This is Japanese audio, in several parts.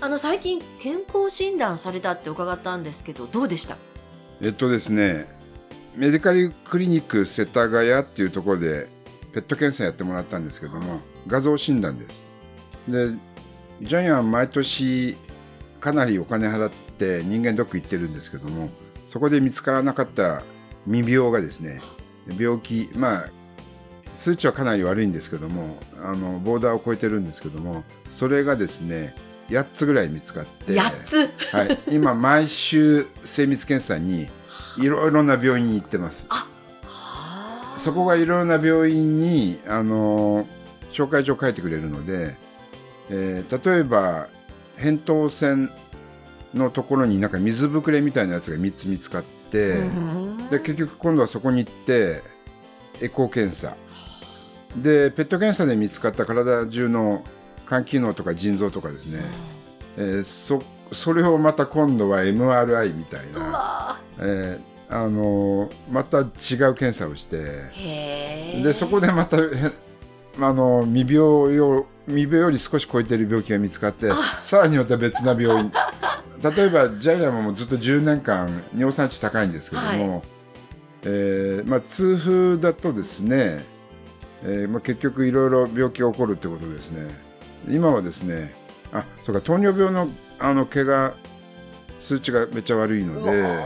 あの最近健康診断されたって伺ったんですけどどうでした？えっとですね、メディカルクリニック世田谷っていうところでペット検査やってもらったんですけども、画像診断です。で、ジャイアン毎年かなりお金払って人間ドック行ってるんですけども、そこで見つからなかった未病がですね、病気、まあ、数値はかなり悪いんですけども、あの、ボーダーを超えてるんですけども、それがですね、8つぐらい見つかって、8つ？はい、今毎週精密検査にいろいろな病院に行ってます。そこがいろいろな病院にあの紹介状書いてくれるので、えー例えば扁桃腺のところになんか水ぶくれみたいなやつが3つ見つかって、で結局今度はそこに行ってエコー検査。でペット検査で見つかった体中の肝機能とか腎臓とかですね、えーそそれをまた今度は MRI みたいうな、わえーあのーまた違う検査をして。でそこでまたへあの未病よ未病より少し超えている病気が見つかってさらにまた別な病院。例えばジャイアンもずっと10年間尿酸値高いんですけども、えーまあ、痛風だとですね、えーまあ、結局いろいろ病気が起こるってことですね今はですねあそうか糖尿病のあの毛が数値がめっちゃ悪いので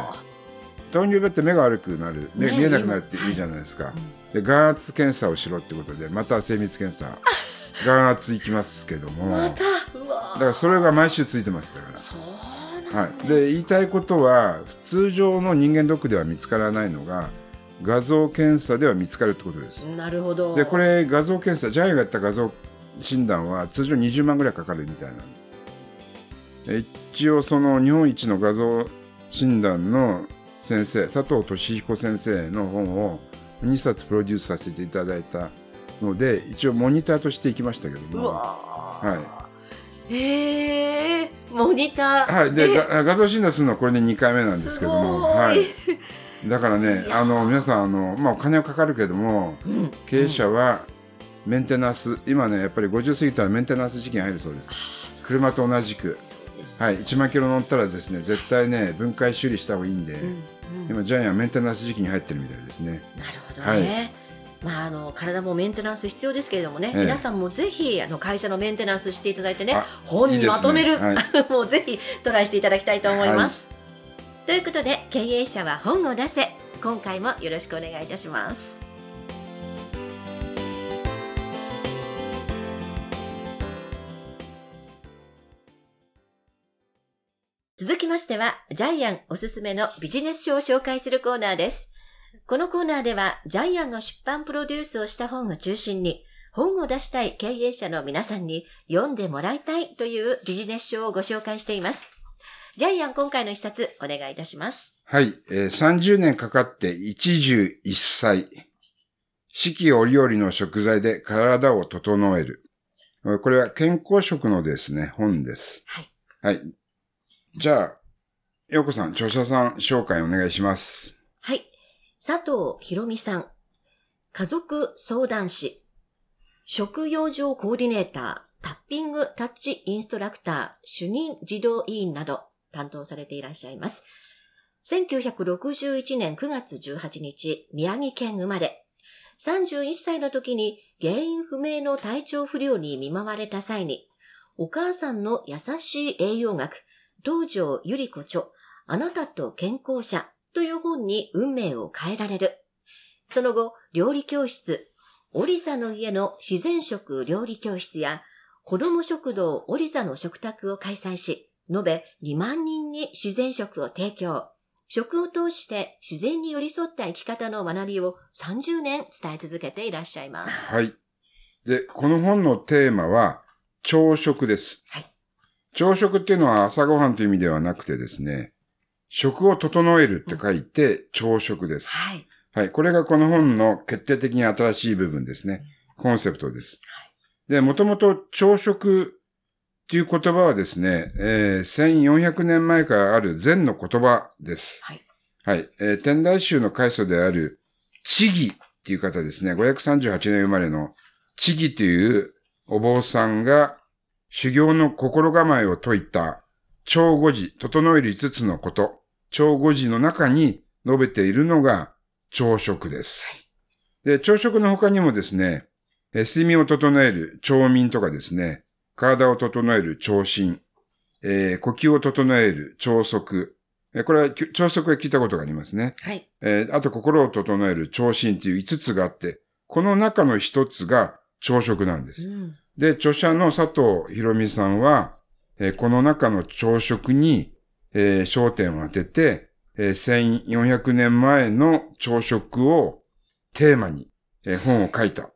糖尿病って目が悪くなる。目ね見えなくなるって言うじゃないですか、で眼圧検査をしろってことでまた精密検査。眼圧行きますけども。まだからそれが毎週ついてますだから。はい、で言いたいことは通常の人間ドックでは見つからないのが画像検査では見つかるってことです。なるほど。でこれ画像検査ジャイがやった画像診断は通常20万ぐらいかかるみたいな。一応その日本一の画像診断の先生佐藤俊彦先生の本を2冊プロデュースさせていただいたので一応モニターとして行きましたけどうもわはへえモニター。はい、で画像診断するのはこれで2回目なんですけども、はい、だからねあの皆さんあの、まあ、お金はかかるけどもうん。経営者はメンテナンス、今ねやっぱり50過ぎたらメンテナンス時期に入るそうです。車と同じく、はい、1万キロ乗ったらですね絶対ね分解修理した方がいいんで、うんうん。今ジャイアンはメンテナンス時期に入ってるみたいですね。なるほどね、まあ、あの体もメンテナンス必要ですけれどもね、ええ。皆さんもぜひあの会社のメンテナンスしていただいてねあ本にまとめる。はい。もうぜひトライしていただきたいと思います。ということで経営者は本を出せ。今回もよろしくお願いいたします。ましては、ジャイアンおすすめのビジネス書を紹介するコーナーです。このコーナーでは、ジャイアンが出版プロデュースをした本を中心に、本を出したい経営者の皆さんに読んでもらいたいというビジネス書をご紹介しています。ジャイアン今回の一冊お願いいたします。はい、えー30年かかって一汁一菜四季折々の食材で体を整えるこれは健康食のですね本ですはい。はい。じゃあ、ようこさん、著者さん紹介お願いします。はい。佐藤博美さん。家族相談士。食用上コーディネーター、タッピングタッチインストラクター、主任児童委員など担当されていらっしゃいます。1961年9月18日、宮城県生まれ。31歳の時に原因不明の体調不良に見舞われた際に、お母さんの優しい栄養学、東条ゆり子著、あなたと健康者という本に運命を変えられる。その後、料理教室、オリザの家の自然食料理教室や、子供食堂オリザの食卓を開催し、延べ2万人に自然食を提供。食を通して自然に寄り添った生き方の学びを30年伝え続けていらっしゃいます。はい。で、この本のテーマは、朝食です。はい朝食っていうのは朝ごはんという意味ではなくてですね、食を整えるって書いて、朝食です。はい。はい。これがこの本の決定的に新しい部分ですね。コンセプトです。で、もともと朝食っていう言葉はですね、えー、1400年前からある禅の言葉です。はい。はい。えー、天台宗の開祖である、智義っていう方ですね。538年生まれの智義というお坊さんが修行の心構えを説いた超五時、整える五つのこと、超五時の中に述べているのが朝食です。で、朝食の他にもですね、睡眠を整える長眠とかですね、体を整える長身、えー、呼吸を整える朝食、えこれは朝食は聞いたことがありますね。はい。えー、あと心を整える長身っていう5つがあって、この中の1つが朝食なんです。うん、で、著者の佐藤博美さんは、えー、この中の朝食に、えー、焦点を当てて、えー、1400年前の朝食をテーマに、えー、本を書いた。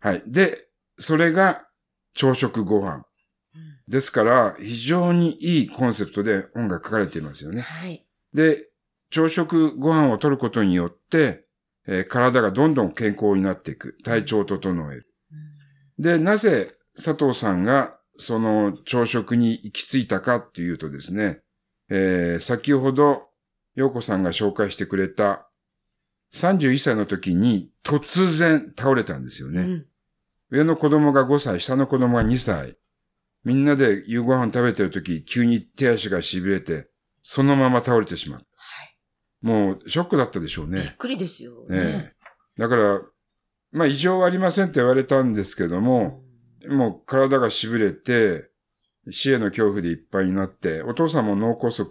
はい。で、それが朝食ご飯。ですから、非常にいいコンセプトで本が書かれていますよね。はい。で、朝食ご飯を取ることによって、えー、体がどんどん健康になっていく。体調を整える。うん、で、なぜ佐藤さんがその朝食に行き着いたかっていうとですね、えー、先ほど、陽子さんが紹介してくれた31歳の時に突然倒れたんですよね。うん、上の子供が5歳、下の子供が2歳。みんなで夕ご飯食べてるとき、急に手足が痺れて、そのまま倒れてしまう。はい。もう、ショックだったでしょうね。びっくりですよね。ねだから、まあ、異常はありませんって言われたんですけども、うん、もう体が痺れて、死への恐怖でいっぱいになって、お父さんも脳梗塞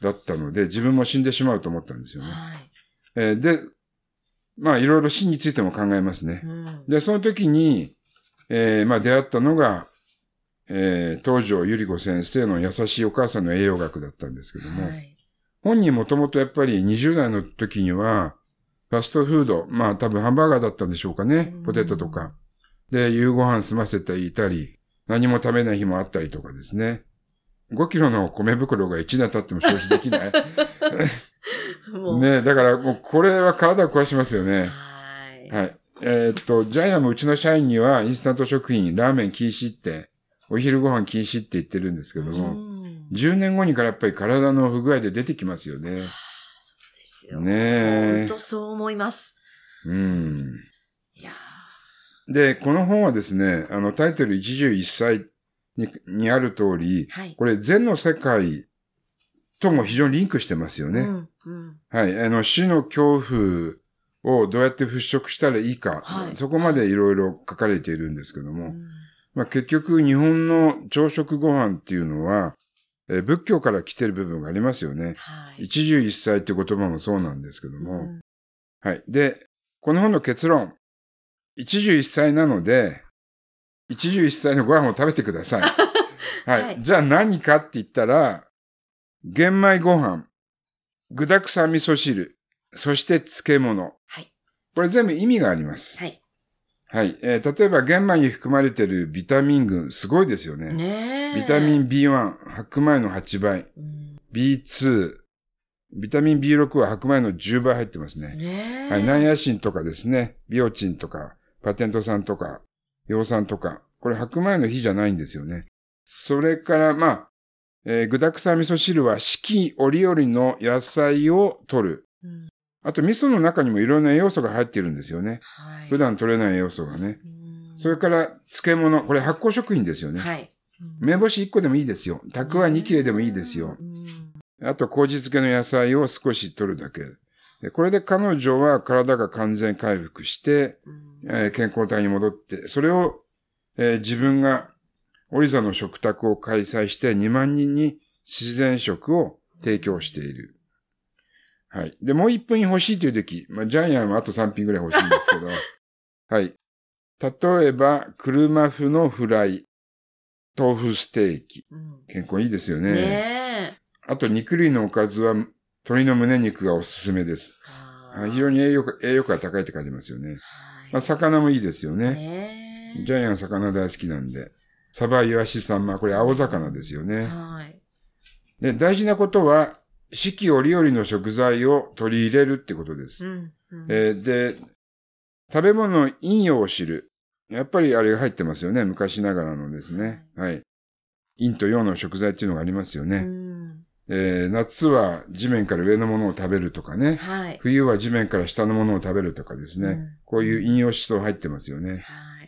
だったので、自分も死んでしまうと思ったんですよね。はい。えー、で、まあ、いろいろ死についても考えますね。うん、で、その時に、えー、まあ、出会ったのが、えー、東条ゆり子先生の優しいお母さんの栄養学だったんですけども、はい、本人もともとやっぱり20代の時には、ファストフード、まあ多分ハンバーガーだったんでしょうかね、ポテトとか。で、夕ご飯済ませていたり、何も食べない日もあったりとかですね。5キロの米袋が1年経っても消費できない。ねだからもうこれは体を壊しますよね。はい。はい。えー、っと、ジャイアンもうちの社員にはインスタント食品、ラーメン禁止ってお昼ご飯禁止って言ってるんですけども、10年後にからやっぱり体の不具合で出てきますよね。そうですよ。ねえ。本当そう思います。うん。で、この本はですね、あの、タイトル一汁一菜ににある通り、はい、これ禅の世界とも非常にリンクしてますよね。うんうん、はい。あの、死の恐怖をどうやって払拭したらいいか、はい、そこまでいろいろ書かれているんですけども、うんまあ、結局日本の朝食ご飯っていうのは、えー、仏教から来てる部分がありますよね。はい、一汁一菜って言葉もそうなんですけども。うん、はい。で、この本の結論。一汁一菜なので、一汁一菜のご飯を食べてください。はい、はい。じゃあ何かって言ったら、玄米ご飯、具沢山味噌汁、そして漬物。はい。これ全部意味があります。はい。はい。えー、例えば玄米に含まれているビタミン群、すごいですよね。ねビタミン B1、白米の8倍。うん、B2、ビタミン B6 は白米の10倍入ってますね。ねはい。ナンヤシンとかですね、ビオチンとか、パテント酸とか、葉酸とか、これ白米の日じゃないんですよね。それから、まあ、えー、具沢山味噌汁は四季折々の野菜を取る。うんあと味噌の中にもいろんな栄養素が入っているんですよね。はい、普段取れない栄養素がね。それから漬物、これ発酵食品ですよね。はい、梅干し1個でもいいですよ。たくあ2切れでもいいですよ。あと麹漬けの野菜を少し取るだけ。これで彼女は体が完全回復して、えー、健康体に戻って、それを、えー、自分がオリザの食卓を開催して2万人に自然食を提供している。はい。で、もう一品欲しいという時、まあ、ジャイアンはあと3品ぐらい欲しいんですけど、はい。例えば、車麩のフライ、豆腐ステーキ。うん、健康いいですよね。ねあと、肉類のおかずは、鶏の胸肉がおすすめです。非常に栄養栄養価が高いって書いてますよね。まあ、魚もいいですよね。ねジャイアン魚大好きなんで。サバ、イワシ、サンマ、これ青魚ですよね。はい。で、大事なことは、四季折々の食材を取り入れるってことです。うんうん、えー、で、食べ物の陰陽を知る。やっぱりあれが入ってますよね。昔ながらのですね。はい。陰と陽の食材っていうのがありますよね。えー、夏は地面から上のものを食べるとかね。はい、冬は地面から下のものを食べるとかですね。うん、こういう陰陽思想入ってますよね。は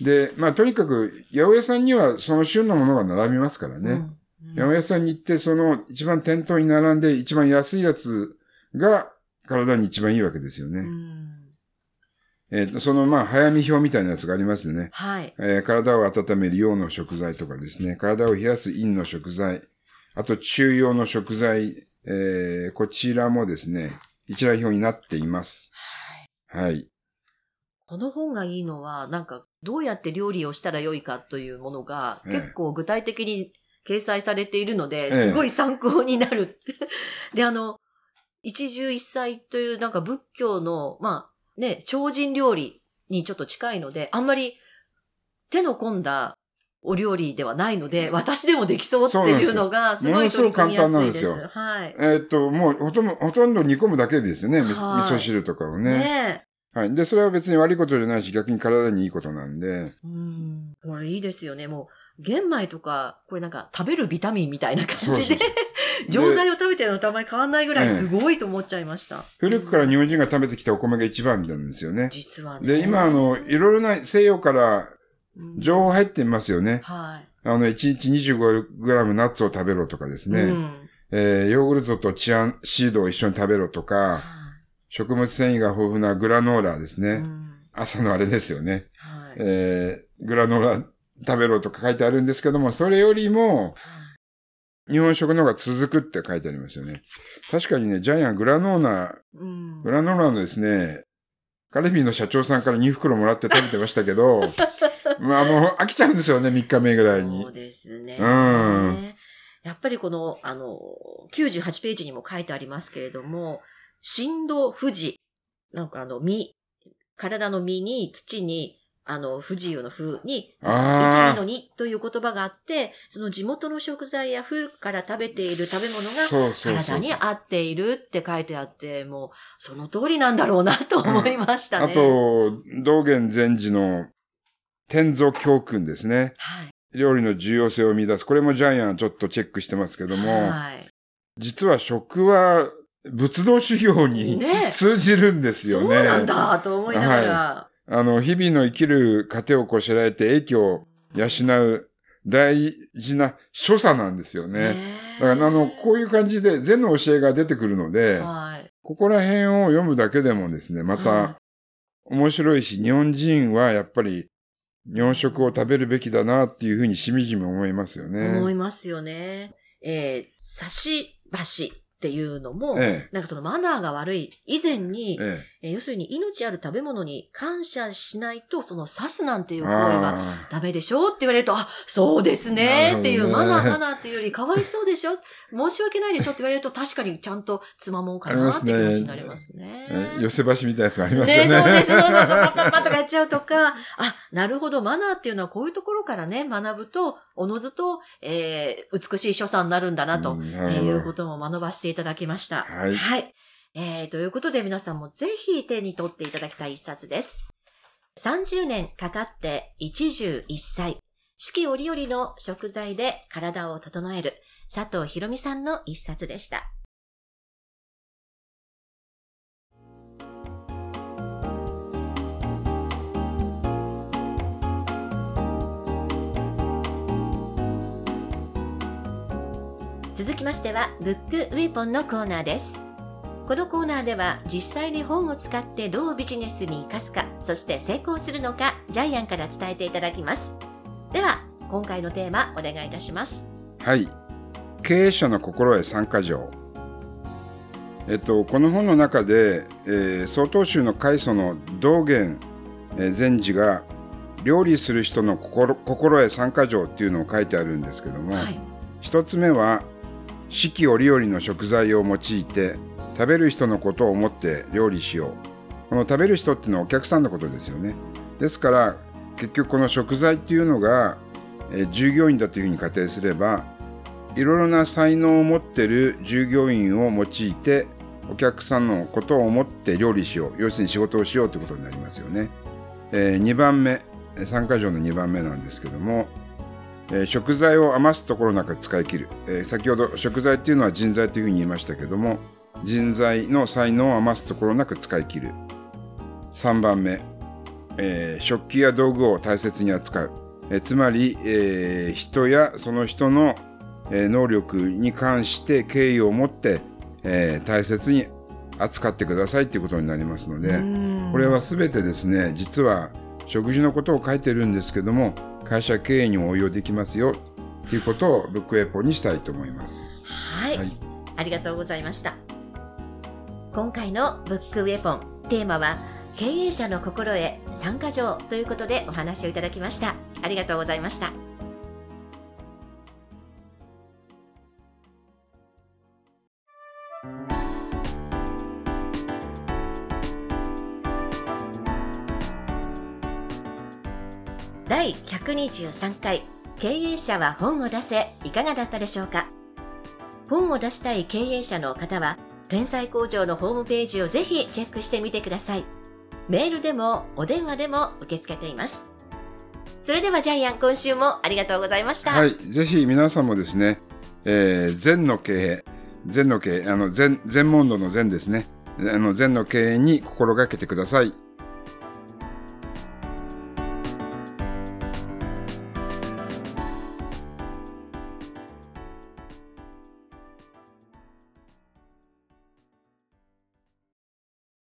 い、で、まあとにかく、八百屋さんにはその旬のものが並びますからね。うん八百屋さんに行って、その一番店頭に並んで一番安いやつが体に一番いいわけですよね。えっ、ー、と、その、まあ、早見表みたいなやつがありますね。はい。えー、体を温める陽の食材とかですね。体を冷やす陰の食材。あと、中陽の食材。えー、こちらもですね、一覧表になっています。はい。はい。この本がいいのは、なんか、どうやって料理をしたらよいかというものが、結構具体的に掲載されているので、すごい参考になる。で、あの、一汁一菜というなんか仏教の、まあ、ね、超人料理にちょっと近いので、あんまり手の込んだお料理ではないので、私でもできそうっていうのが、すごい取り組みやすいです。ですはい。えー、っと、もうほとんど、ほとんど煮込むだけですよね。味噌汁とかをね。ねはい。で、それは別に悪いことじゃないし、逆に体にいいことなんで。うん。これいいですよね。もう、玄米とか、これなんか食べるビタミンみたいな感じで。錠剤を食べてるのとあまり変わんないぐらいすごいと思っちゃいました。古くから日本人が食べてきたお米が一番なんですよね。実はね。で、今、あの、いろいろな西洋から情報入ってますよね。うん、はい。あの、1日 25g ナッツを食べろとかですね。うん、えー、ヨーグルトとチアンシードを一緒に食べろとか、食物繊維が豊富なグラノーラですね。うん、朝のあれですよね。はい、えー、グラノーラ食べろとか書いてあるんですけども、それよりも、日本食の方が続くって書いてありますよね。確かにね、ジャイアングラノーナ、うん、グラノーナのですね、カレビーの社長さんから2袋もらって食べてましたけど、まあ、もう飽きちゃうんですよね、3日目ぐらいに。そうですね。うん。やっぱりこの、あの、98ページにも書いてありますけれども、振動富士、なんかあの、身、体の身に土にあの、不自由の風に、一味の二という言葉があって、その地元の食材や風から食べている食べ物が体に合っているって書いてあって、もうその通りなんだろうなと思いましたね。うん、あと、道元禅師の天蔵教訓ですね。はい。料理の重要性を見出す。これもジャイアンちょっとチェックしてますけども、はい。実は食は仏道修行に、通じるんですよね。そうなんだと思いながら。はいあの、日々の生きる糧をこしらえて影響を養う大事な所作なんですよね。だから、あの、こういう感じで禅の教えが出てくるので、はい、ここら辺を読むだけでもですね、また面白いし、日本人はやっぱり日本食を食べるべきだなっていうふうにしみじみ思いますよね。思いますよね。えー、差し箸っていうのも、ええ、なんかそのマナーが悪い以前に、ええ。要するに命ある食べ物に感謝しないと、その刺すなんていう行為はダメでしょって言われると、あ、そうですねっていう、マナーマナーっていうよりかわいそうでしょ？申し訳ないでしょって言われると、確かにちゃんとつまもうかなって気持ちになりますね。寄せ橋みたいなやつがありますよね。ねそうです、そうそうそう、パッパッパッとかやっちゃうとか、あ、なるほど、マナーっていうのはこういうところからね、学ぶと、おのずと、えー、美しい所作になるんだなと、いうことも学ばせていただきました。はい。はい。えー、ということで皆さんもぜひ手に取っていただきたい一冊です。30年かかって一汁一菜。四季折々の食材で体を整える佐藤博美さんの一冊でした。続きましては、ブックウェポンのコーナーです。このコーナーでは実際に本を使ってどうビジネスに生かすか、そして成功するのか、ジャイアンから伝えていただきます。では、今回のテーマお願いいたします。はい。経営者の心得参加条。えっと、この本の中で、えー、曹洞宗の開祖の道元、えー、禅師が料理する人の心心得参加条っていうのを書いてあるんですけども、はい、一つ目は四季折々の食材を用いて食べる人のことを思って料理しよう。この食べる人っていうのはお客さんのことですよね。ですから結局この食材っていうのが、え、従業員だというふうに仮定すればいろいろな才能を持ってる従業員を用いてお客さんのことを思って料理しよう要するに仕事をしようということになりますよね。え、2番目3箇条の2番目なんですけども、えー、食材を余すところなく使い切る、えー、先ほど食材っていうのは人材というふうに言いましたけども人材の才能を余すところなく使い切る。3番目、えー、食器や道具を大切に扱う、えー、つまり、えー、人やその人の、えー、能力に関して敬意を持って、えー、大切に扱ってくださいということになりますのでこれは全てですね実は食事のことを書いてるんですけども会社経営にも応用できますよということをブックエポにしたいと思います。はい、はい、ありがとうございました。今回のブックウェポンテーマは経営者の心得参加条ということでお話をいただきましたありがとうございました123回経営者は本を出せいかがだったでしょうか？本を出したい経営者の方は天才工場のホームページをぜひチェックしてみてください。メールでもお電話でも受け付けています。それではジャイアン、今週もありがとうございました。はい、ぜひ皆さんもですね、えー、禅の経営、禅の経営、あの、禅、禅問答の禅ですね。あの、禅の経営に心がけてください。